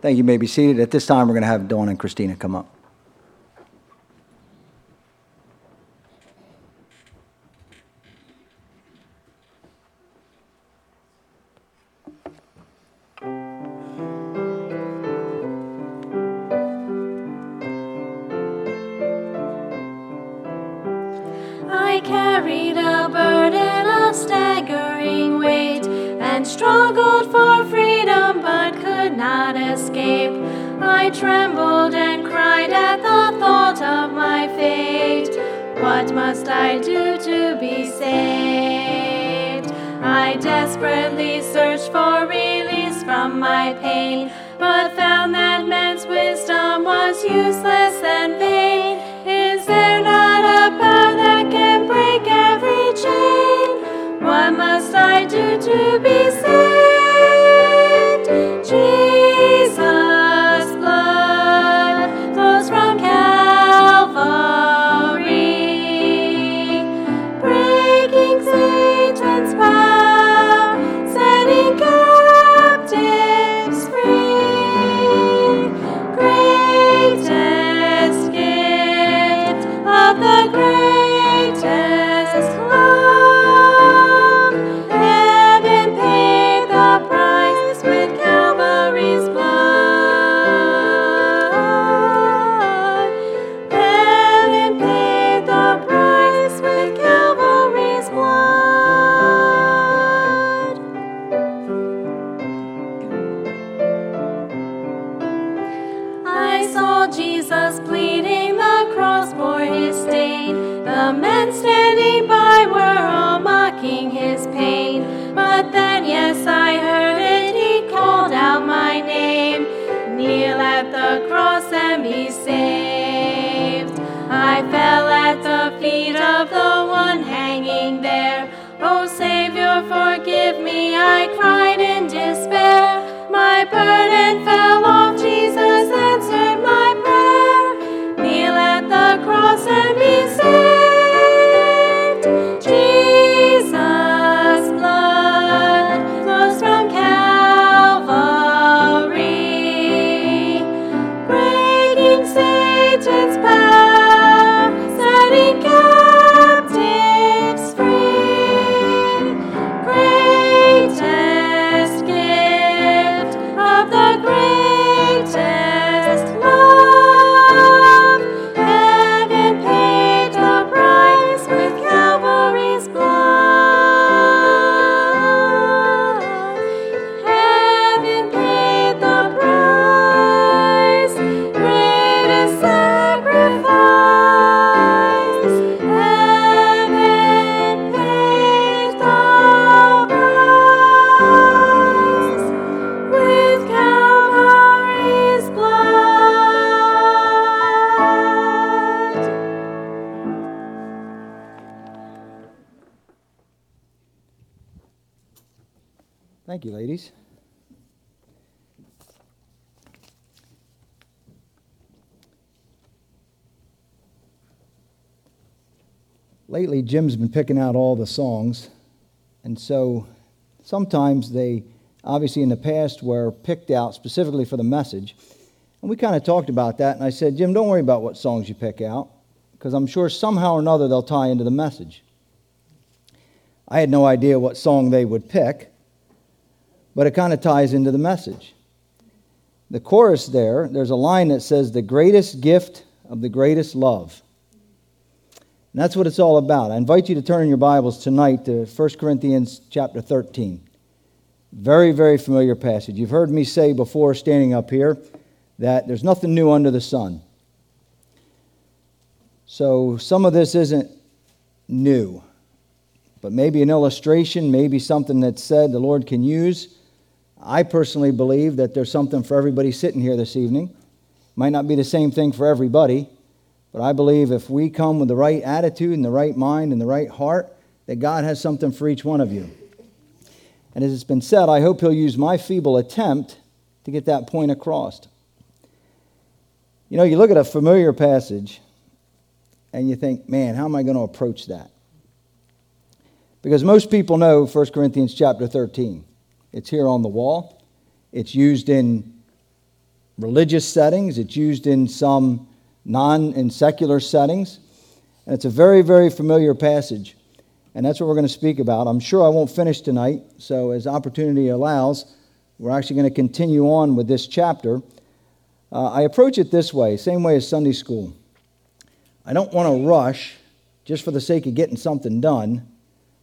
Thank you. you may be seated. At this time, we're going to have Dawn and Christina come up. Jim's been picking out all the songs, and so sometimes they, obviously in the past, were picked out specifically for the message. And we kind of talked about that, and I said, Jim, don't worry about what songs you pick out, because I'm sure somehow or another they'll tie into the message. I had no idea what song they would pick, but it kind of ties into the message. The chorus there, there's a line that says, The greatest gift of the greatest love. And that's what it's all about. I invite you to turn in your Bibles tonight to 1 Corinthians chapter 13. Very, very familiar passage. You've heard me say before, standing up here, that there's nothing new under the sun. So some of this isn't new, but maybe an illustration, maybe something that's said the Lord can use. I personally believe that there's something for everybody sitting here this evening. Might not be the same thing for everybody, but I believe if we come with the right attitude and the right mind and the right heart, that God has something for each one of you. And as it's been said, I hope He'll use my feeble attempt to get that point across. You know, you look at a familiar passage and you think, man, how am I going to approach that? Because most people know 1 Corinthians chapter 13. It's here on the wall. It's used in religious settings, it's used in some non and secular settings. And it's a very, very familiar passage. And that's what we're going to speak about. I'm sure I won't finish tonight, so as opportunity allows, we're actually going to continue on with this chapter. Uh, I approach it this way, same way as Sunday school. I don't want to rush just for the sake of getting something done,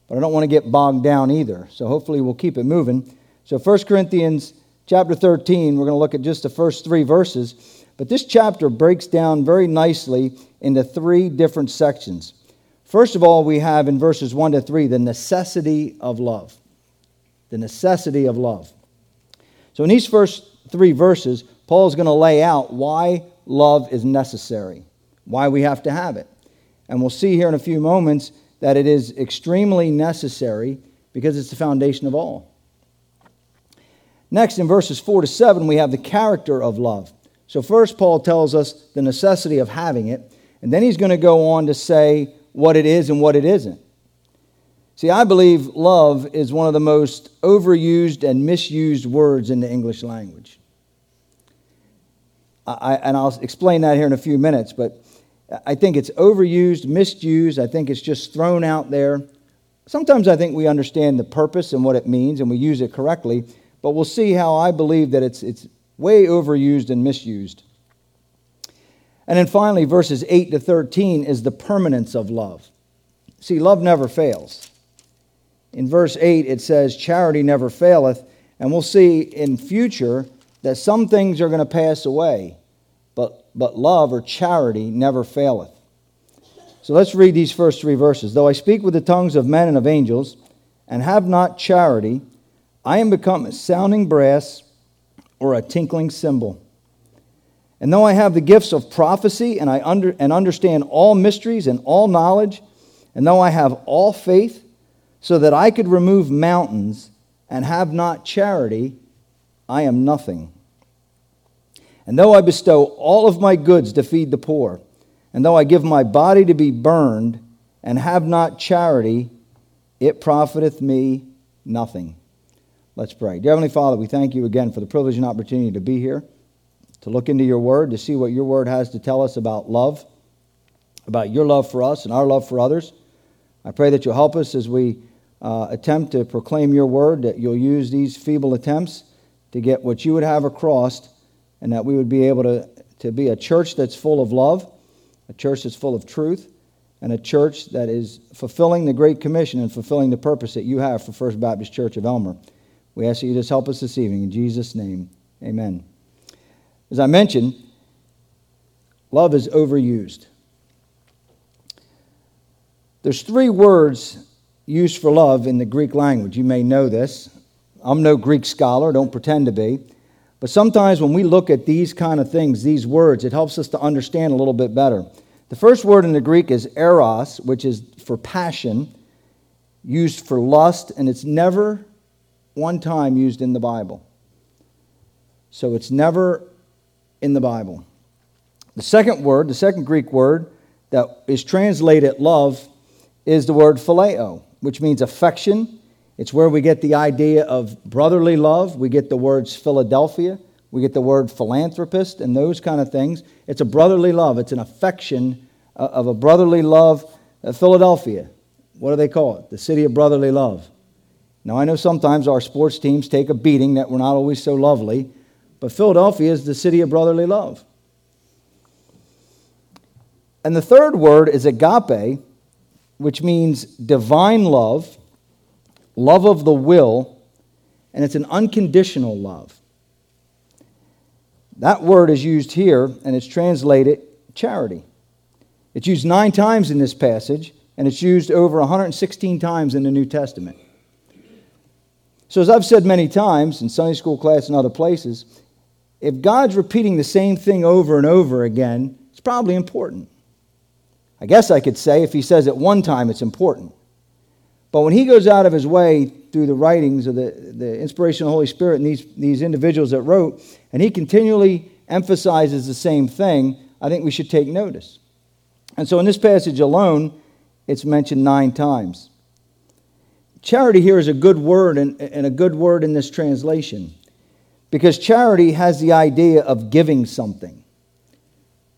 but I don't want to get bogged down either. So hopefully we'll keep it moving. So 1 Corinthians chapter 13, we're going to look at just the first three verses. But this chapter breaks down very nicely into three different sections. First of all, we have in verses 1 to 3 the necessity of love. The necessity of love. So in these first three verses, Paul is going to lay out why love is necessary, why we have to have it. And we'll see here in a few moments that it is extremely necessary because it's the foundation of all. Next, in verses 4 to 7, we have the character of love. So, first, Paul tells us the necessity of having it, and then he's going to go on to say what it is and what it isn't. See, I believe love is one of the most overused and misused words in the English language. I, and I'll explain that here in a few minutes, but I think it's overused, misused. I think it's just thrown out there. Sometimes I think we understand the purpose and what it means and we use it correctly, but we'll see how I believe that it's, it's way overused and misused. And then finally, verses 8 to 13 is the permanence of love. See, love never fails. In verse 8, it says, Charity never faileth. And we'll see in future that some things are going to pass away, but, but love or charity never faileth. So let's read these first three verses. Though I speak with the tongues of men and of angels, and have not charity, I am become a sounding brass or a tinkling cymbal. And though I have the gifts of prophecy and I under, and understand all mysteries and all knowledge, and though I have all faith, so that I could remove mountains and have not charity, I am nothing. And though I bestow all of my goods to feed the poor, and though I give my body to be burned and have not charity, it profiteth me nothing. Let's pray. Dear Heavenly Father, we thank you again for the privilege and opportunity to be here, to look into your word, to see what your word has to tell us about love, about your love for us and our love for others. I pray that you'll help us as we uh, attempt to proclaim your word, that you'll use these feeble attempts to get what you would have across and that we would be able to, to be a church that's full of love, a church that's full of truth, and a church that is fulfilling the Great Commission and fulfilling the purpose that you have for First Baptist Church of Elmer. We ask you just help us this evening. In Jesus' name, amen. As I mentioned, love is overused. There's three words used for love in the Greek language. You may know this. I'm no Greek scholar, don't pretend to be. But sometimes when we look at these kind of things, these words, it helps us to understand a little bit better. The first word in the Greek is eros, which is for passion, used for lust, and it's never one time used in the Bible. So it's never in the Bible. The second word, the second Greek word that is translated love, is the word phileo, which means affection it's where we get the idea of brotherly love. We get the words Philadelphia. We get the word philanthropist and those kind of things. It's a brotherly love. It's an affection uh, of a brotherly love. Uh, Philadelphia, what do they call it? The city of brotherly love. Now, I know sometimes our sports teams take a beating that we're not always so lovely, but Philadelphia is the city of brotherly love. And the third word is agape, which means divine love love of the will, and it's an unconditional love. That word is used here, and it's translated charity. It's used nine times in this passage, and it's used over 116 times in the New Testament. So, as I've said many times in Sunday school class and other places, if God's repeating the same thing over and over again, it's probably important. I guess I could say if He says it one time, it's important. But when he goes out of his way through the writings of the, the inspiration of the Holy Spirit and these, these individuals that wrote, and he continually emphasizes the same thing, I think we should take notice. And so in this passage alone, it's mentioned nine times. Charity here is a good word and, and a good word in this translation. Because charity has the idea of giving something.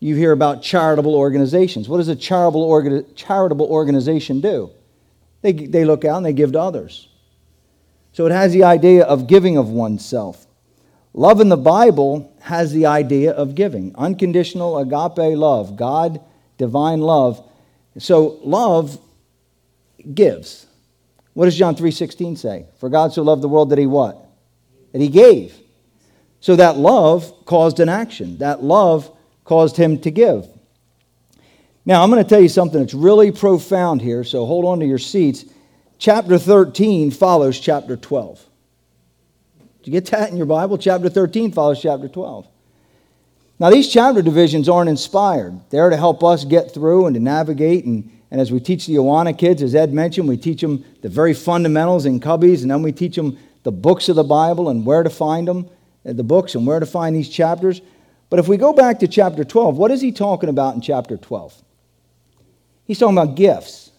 You hear about charitable organizations. What does a charitable, orga- charitable organization do? They, they look out and they give to others. So it has the idea of giving of oneself. Love in the Bible has the idea of giving unconditional agape love, God, divine love. So love gives. What does John 3:16 say? For God so loved the world that he what? That he gave. So that love caused an action. That love caused him to give. Now, I'm going to tell you something that's really profound here, so hold on to your seats. Chapter 13 follows chapter 12. Did you get that in your Bible? Chapter 13 follows chapter 12. Now, these chapter divisions aren't inspired. They're to help us get through and to navigate. And, and as we teach the Awana kids, as Ed mentioned, we teach them the very fundamentals in cubbies, and then we teach them the books of the Bible and where to find them, uh, the books, and where to find these chapters. But if we go back to chapter 12, what is he talking about in chapter 12? He's talking about gifts.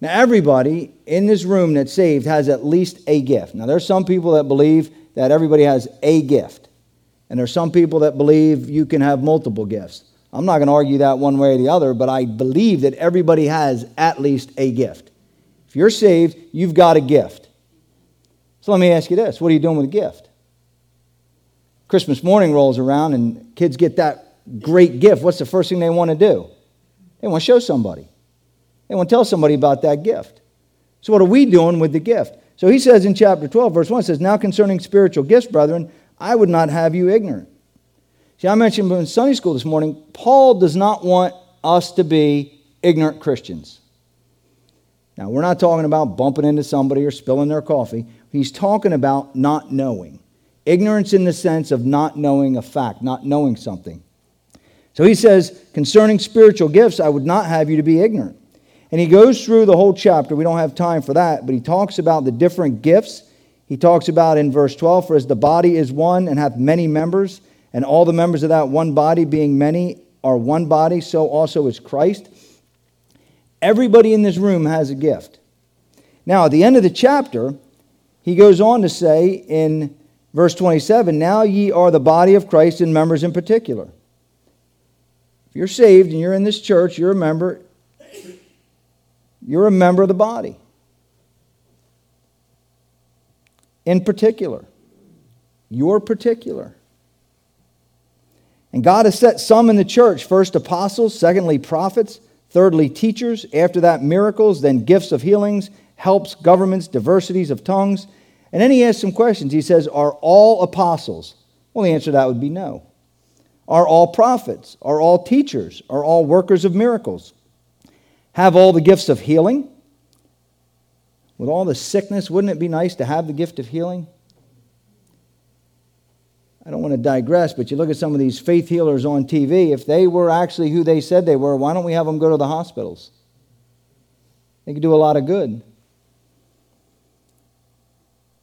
Now, everybody in this room that's saved has at least a gift. Now, there's some people that believe that everybody has a gift. And there's some people that believe you can have multiple gifts. I'm not going to argue that one way or the other, but I believe that everybody has at least a gift. If you're saved, you've got a gift. So let me ask you this what are you doing with a gift? Christmas morning rolls around and kids get that great gift. What's the first thing they want to do? They want to show somebody, they want to tell somebody about that gift. So, what are we doing with the gift? So, he says in chapter 12, verse 1, says, Now concerning spiritual gifts, brethren, I would not have you ignorant. See, I mentioned in Sunday school this morning, Paul does not want us to be ignorant Christians. Now, we're not talking about bumping into somebody or spilling their coffee. He's talking about not knowing. Ignorance in the sense of not knowing a fact, not knowing something. So he says, concerning spiritual gifts, I would not have you to be ignorant. And he goes through the whole chapter. We don't have time for that, but he talks about the different gifts he talks about in verse 12 For as the body is one and hath many members, and all the members of that one body, being many, are one body, so also is Christ. Everybody in this room has a gift. Now, at the end of the chapter, he goes on to say in verse 27 Now ye are the body of Christ and members in particular. If you're saved and you're in this church, you're a member. You're a member of the body. in particular. Your particular. And God has set some in the church first apostles, secondly prophets, thirdly teachers, after that miracles, then gifts of healings, helps, governments, diversities of tongues. And then he asks some questions. He says, Are all apostles? Well, the answer to that would be no. Are all prophets? Are all teachers? Are all workers of miracles? Have all the gifts of healing? with all the sickness, wouldn't it be nice to have the gift of healing? I don't want to digress, but you look at some of these faith healers on TV. If they were actually who they said they were, why don't we have them go to the hospitals? They could do a lot of good.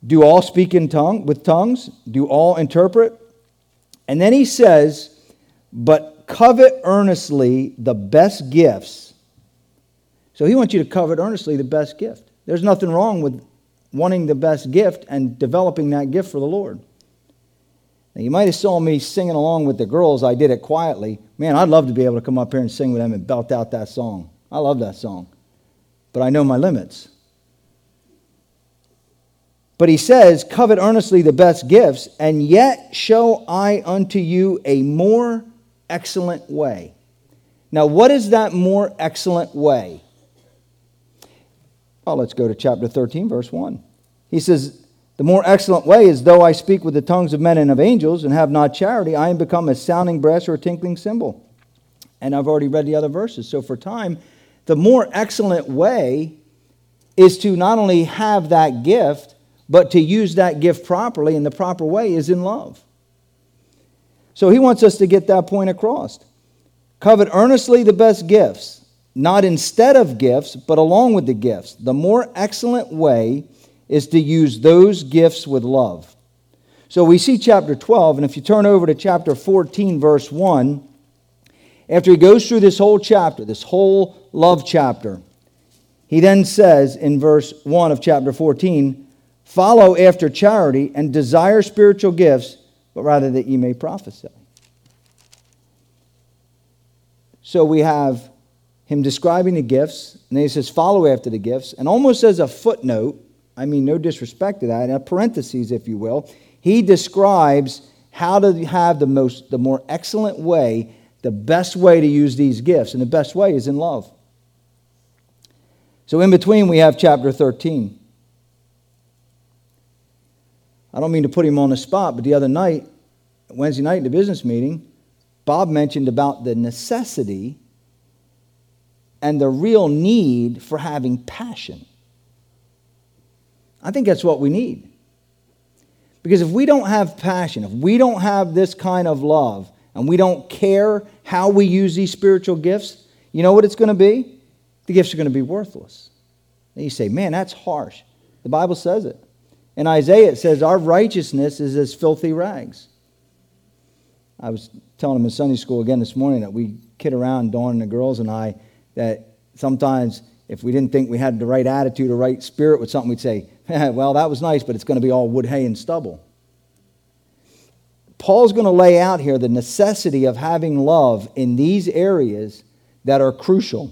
Do all speak in tongue with tongues? Do all interpret? And then he says, but covet earnestly the best gifts. So he wants you to covet earnestly the best gift. There's nothing wrong with wanting the best gift and developing that gift for the Lord. Now, you might have saw me singing along with the girls. I did it quietly. Man, I'd love to be able to come up here and sing with them and belt out that song. I love that song. But I know my limits. But he says, Covet earnestly the best gifts, and yet show I unto you a more excellent way. Now, what is that more excellent way? Well, let's go to chapter 13, verse 1. He says, The more excellent way is though I speak with the tongues of men and of angels and have not charity, I am become a sounding brass or a tinkling cymbal. And I've already read the other verses. So for time, the more excellent way is to not only have that gift, but to use that gift properly, and the proper way is in love. So he wants us to get that point across. Covet earnestly the best gifts not instead of gifts, but along with the gifts. The more excellent way is to use those gifts with love. So we see chapter 12, and if you turn over to chapter 14, verse 1, after he goes through this whole chapter, this whole love chapter, he then says in verse 1 of chapter 14, Follow after charity and desire spiritual gifts, but rather that ye may prophesy. So we have him describing the gifts, and then he says, follow after the gifts, and almost as a footnote, I mean, no disrespect to that, in a parentheses, if you will, he describes how to have the most, the more excellent way, the best way to use these gifts, and the best way is in love. So in between, we have chapter 13. I don't mean to put him on the spot, but the other night, Wednesday night in the business meeting, Bob mentioned about the necessity and the real need for having passion. I think that's what we need. Because if we don't have passion, if we don't have this kind of love, and we don't care how we use these spiritual gifts, you know what it's going to be? The gifts are going to be worthless. And you say, man, that's harsh. The Bible says it. In Isaiah, it says, Our righteousness is as filthy rags. I was telling them in Sunday school again this morning that we kid around, Dawn and the girls and I, that sometimes if we didn't think we had the right attitude or right spirit with something, we'd say, well, that was nice, but it's going to be all wood, hay, and stubble. Paul's going to lay out here the necessity of having love in these areas that are crucial.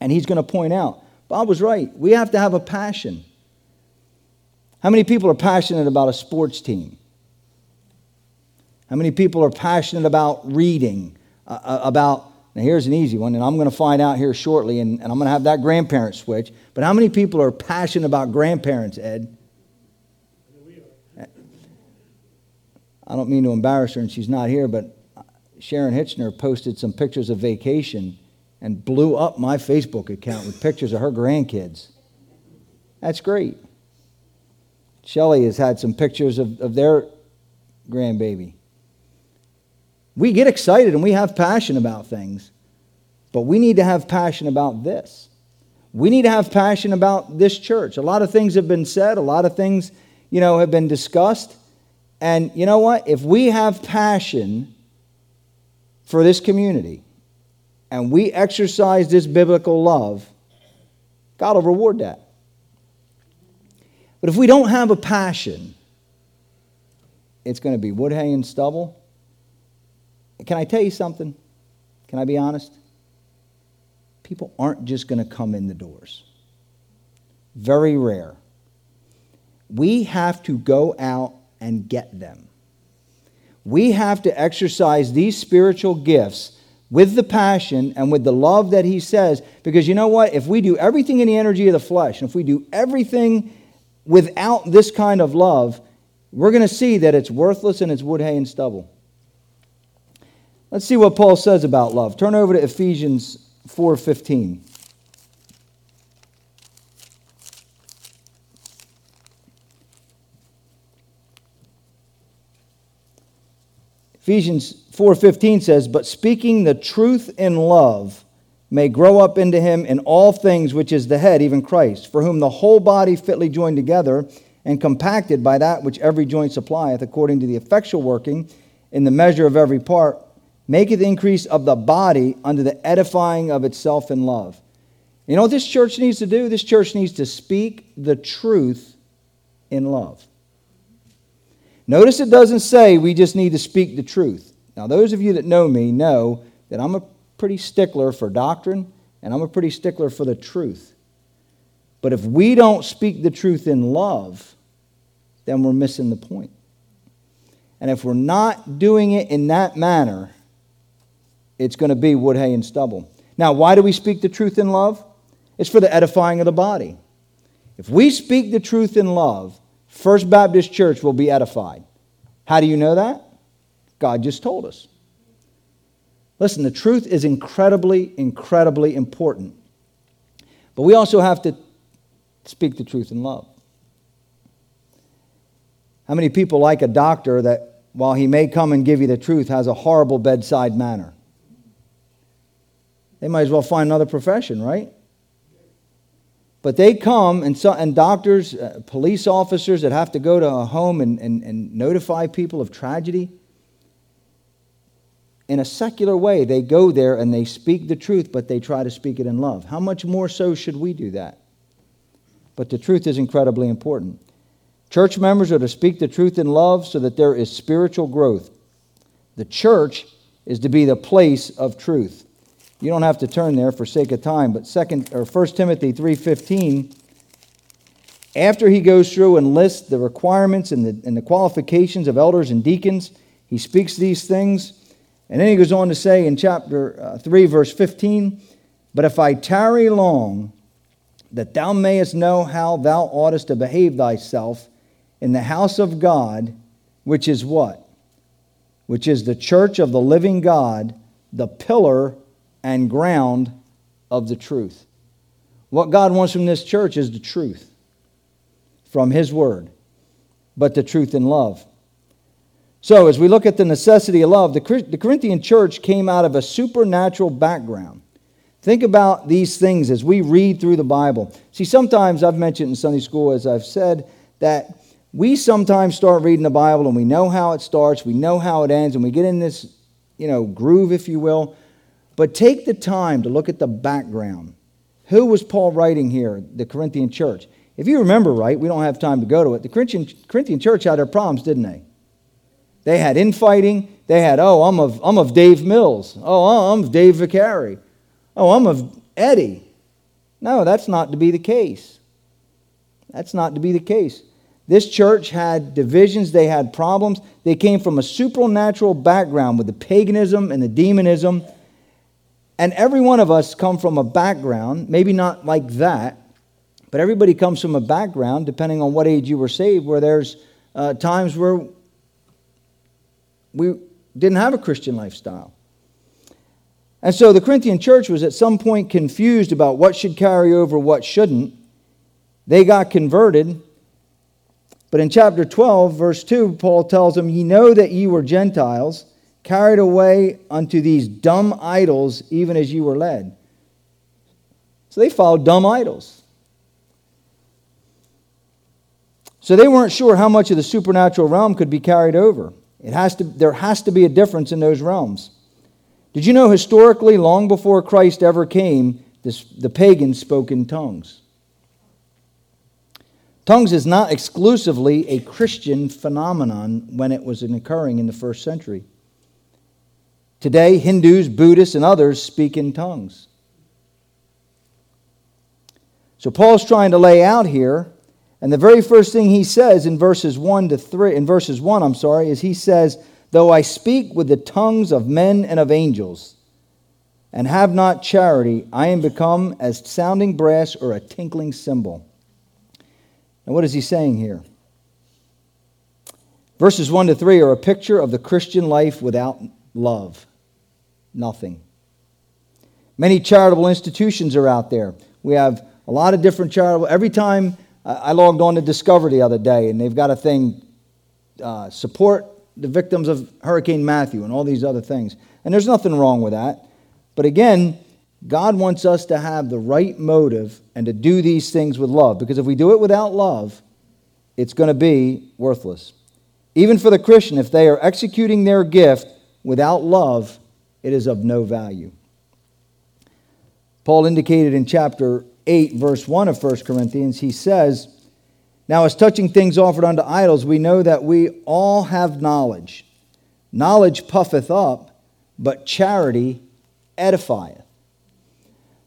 And he's going to point out Bob was right. We have to have a passion. How many people are passionate about a sports team? How many people are passionate about reading, uh, uh about now, here's an easy one, and I'm going to find out here shortly, and, and I'm going to have that grandparent switch. But how many people are passionate about grandparents, Ed? I don't mean to embarrass her, and she's not here, but Sharon Hitchner posted some pictures of vacation and blew up my Facebook account with pictures of her grandkids. That's great. Shelly has had some pictures of, of their grandbaby. We get excited and we have passion about things, but we need to have passion about this. We need to have passion about this church. A lot of things have been said, a lot of things, you know, have been discussed. And you know what? If we have passion for this community and we exercise this biblical love, God will reward that. But if we don't have a passion, it's going to be wood, hay, and stubble can I tell you something? Can I be honest? People aren't just going to come in the doors. Very rare. We have to go out and get them. We have to exercise these spiritual gifts with the passion and with the love that he says. Because you know what? If we do everything in the energy of the flesh, and if we do everything without this kind of love, we're going to see that it's worthless and it's wood, hay, and stubble. Let's see what Paul says about love. Turn over to Ephesians 4:15. Ephesians 4:15 says, "But speaking the truth in love may grow up into him in all things which is the head, even Christ, for whom the whole body fitly joined together and compacted by that which every joint supplieth, according to the effectual working in the measure of every part, maketh increase of the body unto the edifying of itself in love. You know what this church needs to do? This church needs to speak the truth in love. Notice it doesn't say we just need to speak the truth. Now, those of you that know me know that I'm a pretty stickler for doctrine and I'm a pretty stickler for the truth. But if we don't speak the truth in love, then we're missing the point. And if we're not doing it in that manner, it's going to be wood, hay, and stubble. Now, why do we speak the truth in love? It's for the edifying of the body. If we speak the truth in love, First Baptist Church will be edified. How do you know that? God just told us. Listen, the truth is incredibly, incredibly important. But we also have to speak the truth in love. How many people like a doctor that, while he may come and give you the truth, has a horrible bedside manner? They might as well find another profession, right? But they come, and, so, and doctors, uh, police officers that have to go to a home and, and, and notify people of tragedy, in a secular way, they go there and they speak the truth, but they try to speak it in love. How much more so should we do that? But the truth is incredibly important. Church members are to speak the truth in love so that there is spiritual growth. The church is to be the place of truth. You don't have to turn there for sake of time, but second or 1 Timothy 3:15 after he goes through and lists the requirements and the, and the qualifications of elders and deacons, he speaks these things. And then he goes on to say in chapter uh, 3, verse 15, But if I tarry long, that thou mayest know how thou oughtest to behave thyself in the house of God, which is what? Which is the church of the living God, the pillar and ground of the truth. What God wants from this church is the truth from His Word, but the truth in love. So, as we look at the necessity of love, the, Corinthian church came out of a supernatural background. Think about these things as we read through the Bible. See, sometimes I've mentioned in Sunday school, as I've said, that we sometimes start reading the Bible and we know how it starts, we know how it ends, and we get in this, you know, groove, if you will. But take the time to look at the background. Who was Paul writing here, the Corinthian church? If you remember right, we don't have time to go to it. The Corinthian, Corinthian church had their problems, didn't they? They had infighting. They had, oh, I'm of, I'm of Dave Mills. Oh, uh, I'm of Dave Vicari. Oh, I'm of Eddie. No, that's not to be the case. That's not to be the case. This church had divisions, they had problems. They came from a supernatural background with the paganism and the demonism. And every one of us come from a background, maybe not like that, but everybody comes from a background, depending on what age you were saved, where there's uh, times where we didn't have a Christian lifestyle. And so the Corinthian church was at some point confused about what should carry over, what shouldn't. They got converted. But in chapter 12, verse 2, Paul tells them, Ye know that ye were Gentiles, carried away unto these dumb idols, even as you were led. So they followed dumb idols. So they weren't sure how much of the supernatural realm could be carried over. It has to, there has to be a difference in those realms. Did you know historically, long before Christ ever came, this, the pagans spoke in tongues? Tongues is not exclusively a Christian phenomenon when it was occurring in the first century. Today, Hindus, Buddhists, and others speak in tongues. So, Paul's trying to lay out here and the very first thing he says in verses 1 to 3, in verses 1, I'm sorry, is he says, Though I speak with the tongues of men and of angels, and have not charity, I am become as sounding brass or a tinkling cymbal. Now, what is he saying here? Verses 1 to 3 are a picture of the Christian life without love. Nothing. Many charitable institutions are out there. We have a lot of different charitable, every time I logged on to Discover the other day, and they've got a thing uh, support the victims of Hurricane Matthew and all these other things. And there's nothing wrong with that. But again, God wants us to have the right motive and to do these things with love. Because if we do it without love, it's going to be worthless. Even for the Christian, if they are executing their gift without love, it is of no value. Paul indicated in chapter 8, verse 1 of 1 Corinthians, he says, Now, as touching things offered unto idols, we know that we all have knowledge. Knowledge puffeth up, but charity edifieth.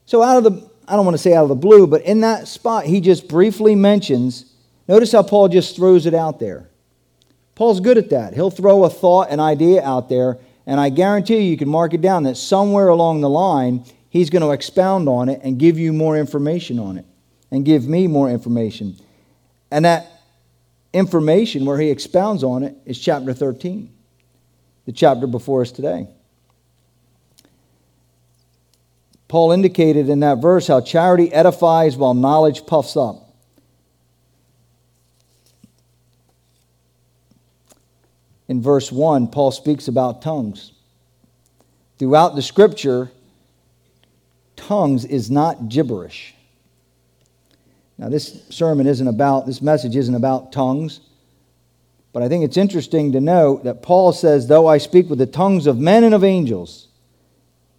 So, out of the, I don't want to say out of the blue, but in that spot, he just briefly mentions, notice how Paul just throws it out there. Paul's good at that. He'll throw a thought, an idea out there, and I guarantee you, you can mark it down that somewhere along the line, He's going to expound on it and give you more information on it and give me more information. And that information where he expounds on it is chapter 13, the chapter before us today. Paul indicated in that verse how charity edifies while knowledge puffs up. In verse 1, Paul speaks about tongues. Throughout the scripture, tongues is not gibberish. Now, this sermon isn't about, this message isn't about tongues, but I think it's interesting to note that Paul says, Though I speak with the tongues of men and of angels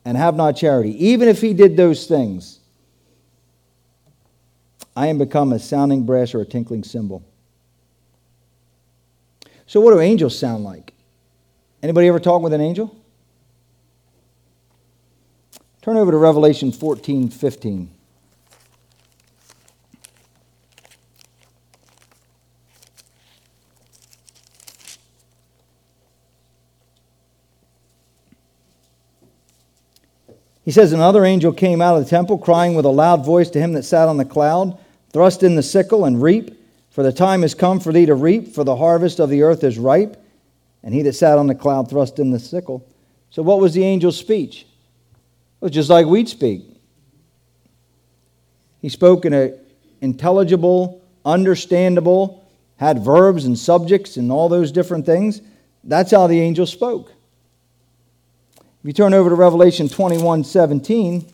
and have not charity, even if he did those things, I am become a sounding brass or a tinkling cymbal. So, what do angels sound like? Anybody ever talk with an angel? Turn over to Revelation 14 15. He says, Another angel came out of the temple, crying with a loud voice to him that sat on the cloud, Thrust in the sickle and reap, for the time is come for thee to reap, for the harvest of the earth is ripe. And he that sat on the cloud thrust in the sickle. So, what was the angel's speech? It was just like we'd speak. He spoke in an intelligible, understandable, had verbs and subjects and all those different things. That's how the angel spoke. If you turn over to Revelation 21 17,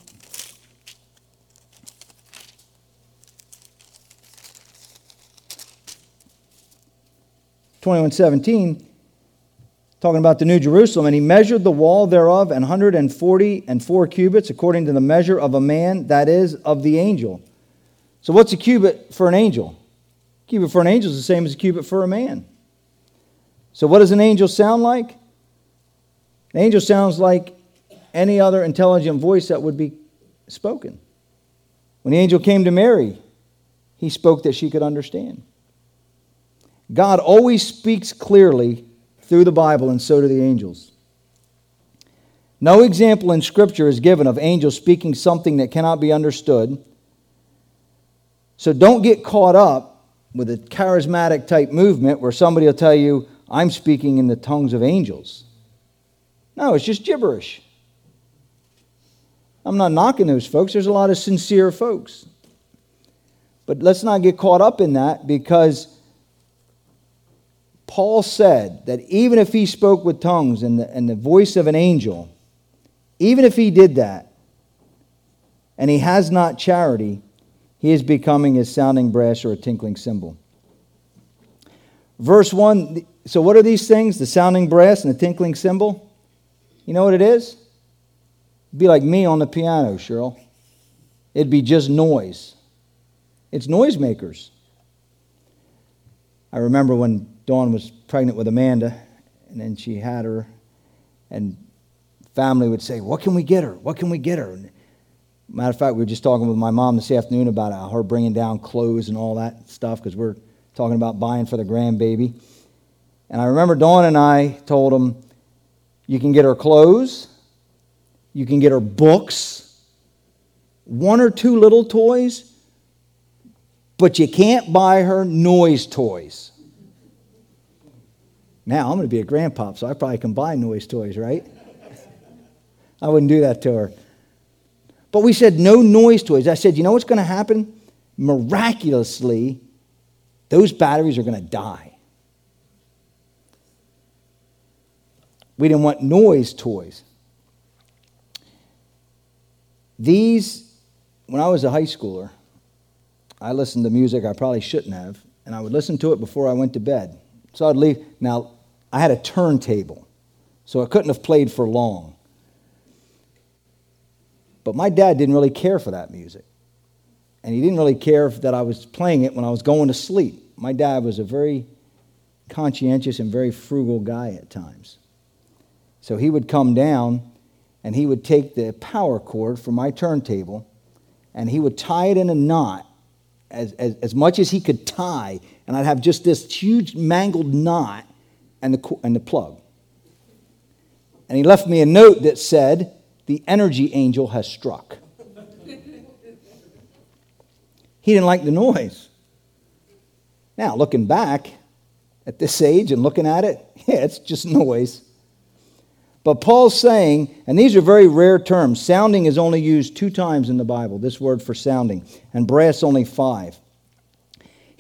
Twenty-one seventeen, talking about the New Jerusalem, and he measured the wall thereof an hundred and forty and four cubits, according to the measure of a man, that is, of the angel. So, what's a cubit for an angel? A cubit for an angel is the same as a cubit for a man. So, what does an angel sound like? An angel sounds like any other intelligent voice that would be spoken. When the angel came to Mary, he spoke that she could understand. God always speaks clearly through the Bible, and so do the angels. No example in Scripture is given of angels speaking something that cannot be understood. So don't get caught up with a charismatic type movement where somebody will tell you, I'm speaking in the tongues of angels. No, it's just gibberish. I'm not knocking those folks. There's a lot of sincere folks. But let's not get caught up in that because Paul said that even if he spoke with tongues and the, and the voice of an angel, even if he did that, and he has not charity, he is becoming a sounding brass or a tinkling cymbal. Verse 1 so, what are these things? The sounding brass and the tinkling cymbal? You know what it is? It'd be like me on the piano, Cheryl. It'd be just noise. It's noisemakers. I remember when Dawn was pregnant with Amanda, and then she had her, and family would say, What can we get her? What can we get her? And matter of fact, we were just talking with my mom this afternoon about her bringing down clothes and all that stuff because we're talking about buying for the grandbaby. And I remember Dawn and I told them, You can get her clothes, you can get her books, one or two little toys, but you can't buy her noise toys. Now, I'm going to be a grandpop, so I probably can buy noise toys, right? I wouldn't do that to her. But we said no noise toys. I said, you know what's going to happen? Miraculously, those batteries are going to die. We didn't want noise toys. These, when I was a high schooler, I listened to music I probably shouldn't have, and I would listen to it before I went to bed. So I'd leave. Now, I had a turntable, so I couldn't have played for long. But my dad didn't really care for that music. And he didn't really care that I was playing it when I was going to sleep. My dad was a very conscientious and very frugal guy at times. So he would come down and he would take the power cord from my turntable and he would tie it in a knot as, as, as much as he could tie, and I'd have just this huge mangled knot and the, and the plug. And he left me a note that said, The energy angel has struck. he didn't like the noise. Now, looking back at this age and looking at it, yeah, it's just noise. But Paul's saying, and these are very rare terms, sounding is only used two times in the Bible, this word for sounding, and brass only five.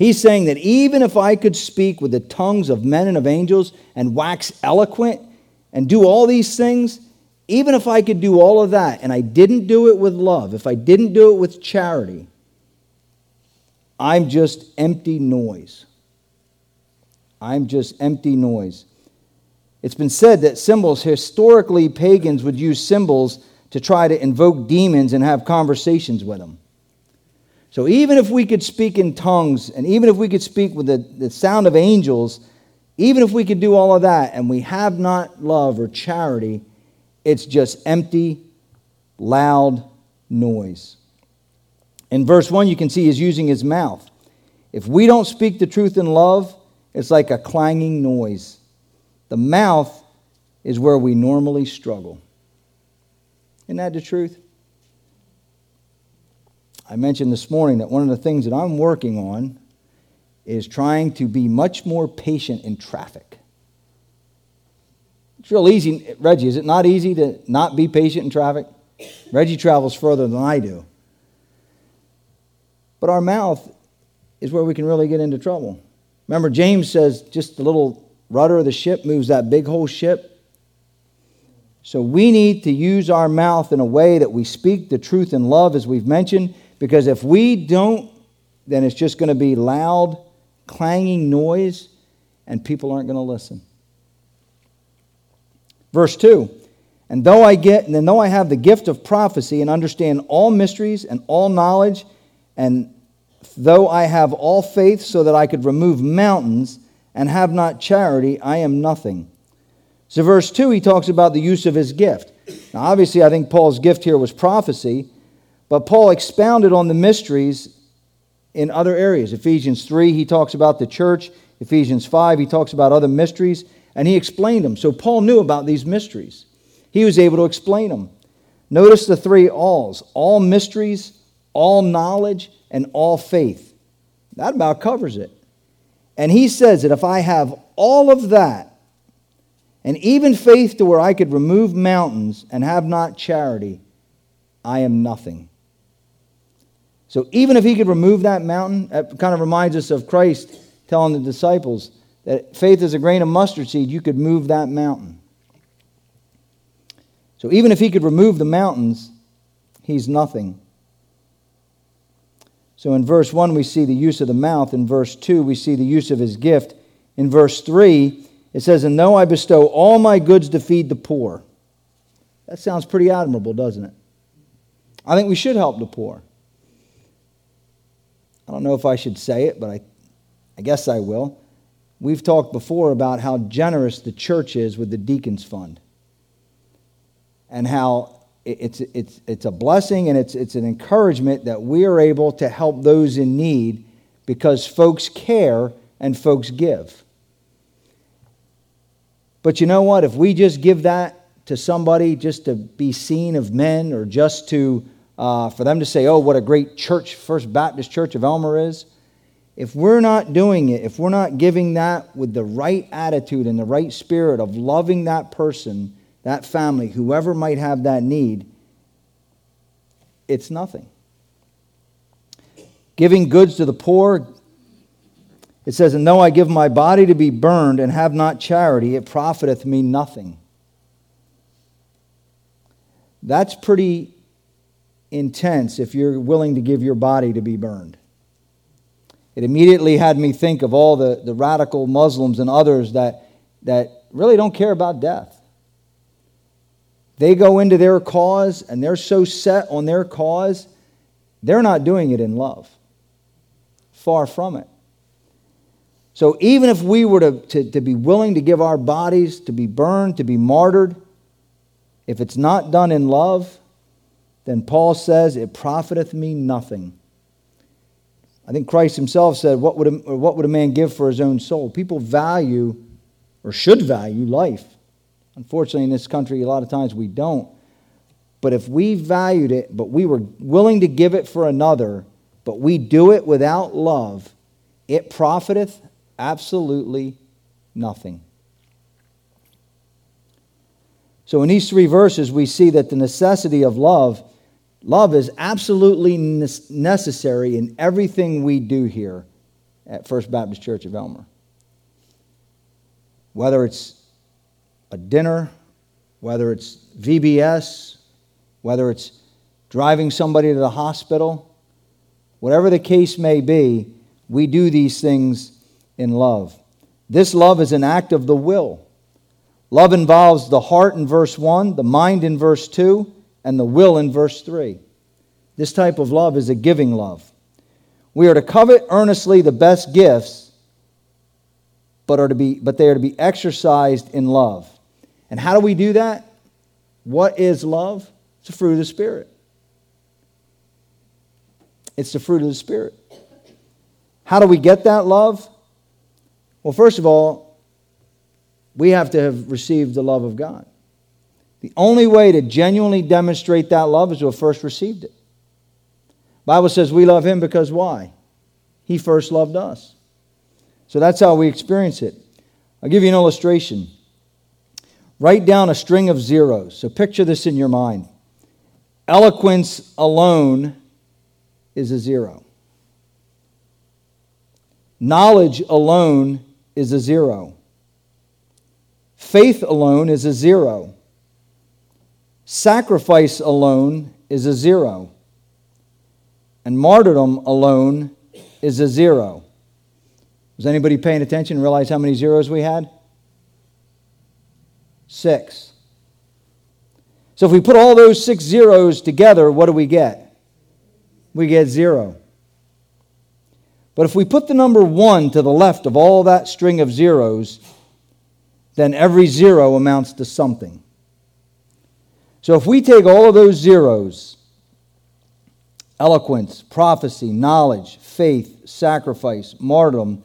He's saying that even if I could speak with the tongues of men and of angels and wax eloquent and do all these things, even if I could do all of that and I didn't do it with love, if I didn't do it with charity, I'm just empty noise. I'm just empty noise. It's been said that cymbals, historically, pagans would use cymbals to try to invoke demons and have conversations with them. So even if we could speak in tongues, and even if we could speak with the, the sound of angels, Even if we could do all of that and we have not love or charity, it's just empty, loud noise. In verse 1, you can see he's using his mouth. If we don't speak the truth in love, it's like a clanging noise. The mouth is where we normally struggle. Isn't that the truth? I mentioned this morning that one of the things that I'm working on is trying to be much more patient in traffic. It's real easy, Reggie, is it not easy to not be patient in traffic? Reggie travels further than I do. But our mouth is where we can really get into trouble. Remember, James says just the little rudder of the ship moves that big whole ship. So we need to use our mouth in a way that we speak the truth in love, as we've mentioned, because if we don't, then it's just going to be loud, clanging noise, and people aren't going to listen. Verse 2 And though I get, and though I have the gift of prophecy and understand all mysteries and all knowledge, and though I have all faith so that I could remove mountains and have not charity, I am nothing. So, verse 2, he talks about the use of his gift. Now, obviously, I think Paul's gift here was prophecy, but Paul expounded on the mysteries in other areas. Ephesians 3, he talks about the church. Ephesians 5, he talks about other mysteries, and he explained them. So, Paul knew about these mysteries. He was able to explain them. Notice the three alls all mysteries, all knowledge, and all faith. That about covers it. And he says that if I have all of that, and even faith to where I could remove mountains and have not charity, I am nothing. So even if he could remove that mountain, that kind of reminds us of Christ telling the disciples that faith is a grain of mustard seed, you could move that mountain. So even if he could remove the mountains, he's nothing. So in verse 1, we see the use of the mouth. In verse 2, we see the use of his gift. In verse 3, it says, And though I bestow all my goods to feed the poor. That sounds pretty admirable, doesn't it? I think we should help the poor. I don't know if I should say it, but I, I guess I will. We've talked before about how generous the church is with the Deacons Fund and how it's, it's, it's a blessing and it's, it's an encouragement that we are able to help those in need because folks care and folks give. But you know what? If we just give that to somebody just to be seen of men or just to uh, for them to say, oh, what a great church, First Baptist Church of Elmer is, if we're not doing it, if we're not giving that with the right attitude and the right spirit of loving that person, that family, whoever might have that need, it's nothing. Giving goods to the poor, it says, And though I give my body to be burned and have not charity, it profiteth me nothing. That's pretty intense if you're willing to give your body to be burned. It immediately had me think of all the, the radical Muslims and others that, that really don't care about death. They go into their cause and they're so set on their cause, they're not doing it in love. Far from it. So even if we were to, to, to be willing to give our bodies to be burned, to be martyred, if it's not done in love, then Paul says, It profiteth me nothing. I think Christ himself said, What would a, what would a man give for his own soul? People value, or should value, life. Unfortunately, in this country, a lot of times we don't. But if we valued it, but we were willing to give it for another, but we do it without love, it profiteth Absolutely nothing. So, in these three verses, we see that the necessity of love, love is absolutely necessary in everything we do here at First Baptist Church of Elmer. Whether it's a dinner, whether it's VBS, whether it's driving somebody to the hospital, whatever the case may be, we do these things in love. This love is an act of the will. Love involves the heart in verse 1, the mind in verse 2, and the will in verse 3. This type of love is a giving love. We are to covet earnestly the best gifts, but are to be but they are to be exercised in love. And how do we do that? What is love? It's the fruit of the Spirit. It's the fruit of the Spirit. How do we get that love? Well, first of all, we have to have received the love of God. The only way to genuinely demonstrate that love is to have first received it. Bible says we love him because why? He first loved us. So that's how we experience it. I'll give you an illustration. Write down a string of zeros. So picture this in your mind. Eloquence alone is a zero. Knowledge alone is a zero. Faith alone is a zero. Sacrifice alone is a zero. And martyrdom alone is a zero. Was anybody paying attention and realize how many zeros we had? Six. So if we put all those six zeros together, what do we get? We get zero. But if we put the number one to the left of all that string of zeros, then every zero amounts to something. So if we take all of those zeros eloquence, prophecy, knowledge, faith, sacrifice, martyrdom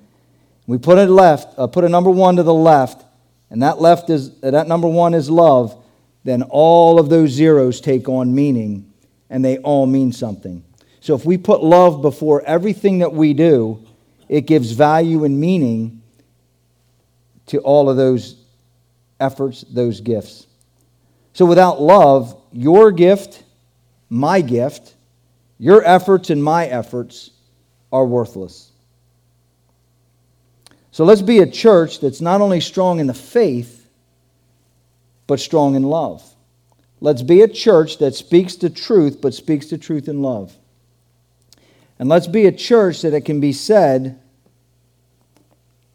we put a left, uh, put a number one to the left, and that left is uh, that number one is love. Then all of those zeros take on meaning, and they all mean something. So if we put love before everything that we do, it gives value and meaning to all of those efforts, those gifts. So without love, your gift, my gift, your efforts and my efforts are worthless. So let's be a church that's not only strong in the faith, but strong in love. Let's be a church that speaks the truth, but speaks the truth in love. And let's be a church that it can be said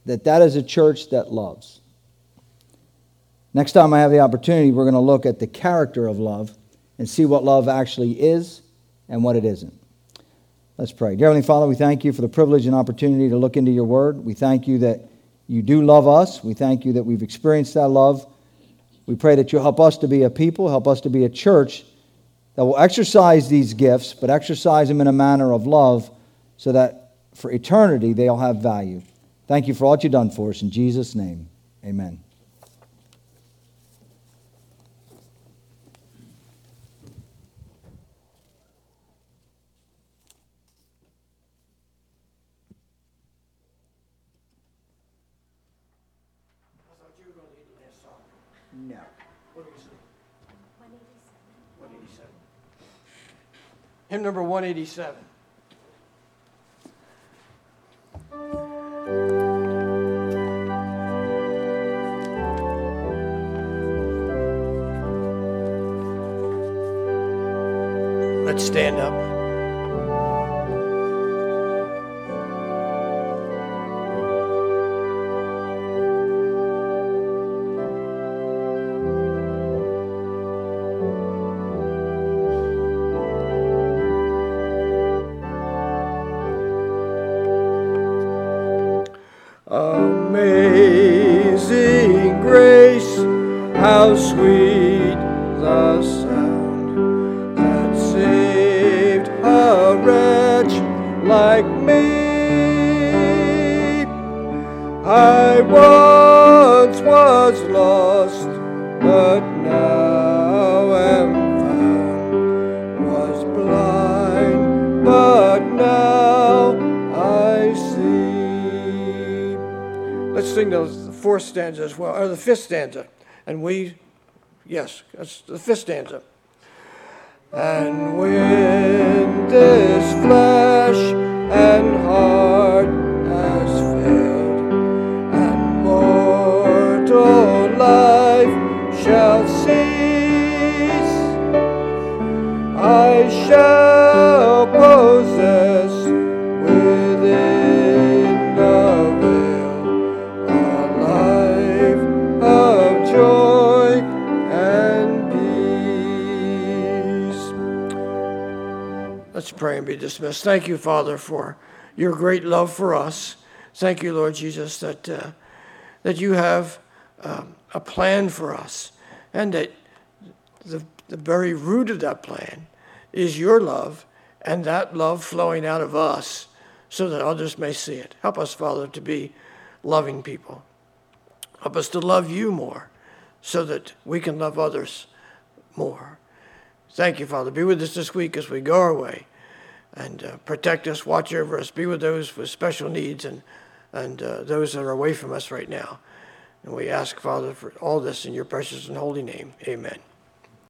that that is a church that loves. Next time I have the opportunity, we're going to look at the character of love and see what love actually is and what it isn't. Let's pray. Dear Heavenly Father, we thank you for the privilege and opportunity to look into your word. We thank you that you do love us. We thank you that we've experienced that love. We pray that you'll help us to be a people, help us to be a church that will exercise these gifts, but exercise them in a manner of love so that for eternity they'll have value. Thank you for all you've done for us. In Jesus' name, amen. No. What do you say? 187. Hymn number 187. Let's stand up. Fifth stanza. And we, yes, that's the fifth stanza. And when this flesh pray and be dismissed. Thank you, Father, for your great love for us. Thank you, Lord Jesus, that uh, that you have um, a plan for us and that the, the very root of that plan is your love and that love flowing out of us so that others may see it. Help us, Father, to be loving people. Help us to love you more so that we can love others more. Thank you, Father. Be with us this week as we go our way and uh, protect us, watch over us, be with those with special needs and, and uh, those that are away from us right now. And we ask, Father, for all this in your precious and holy name. Amen.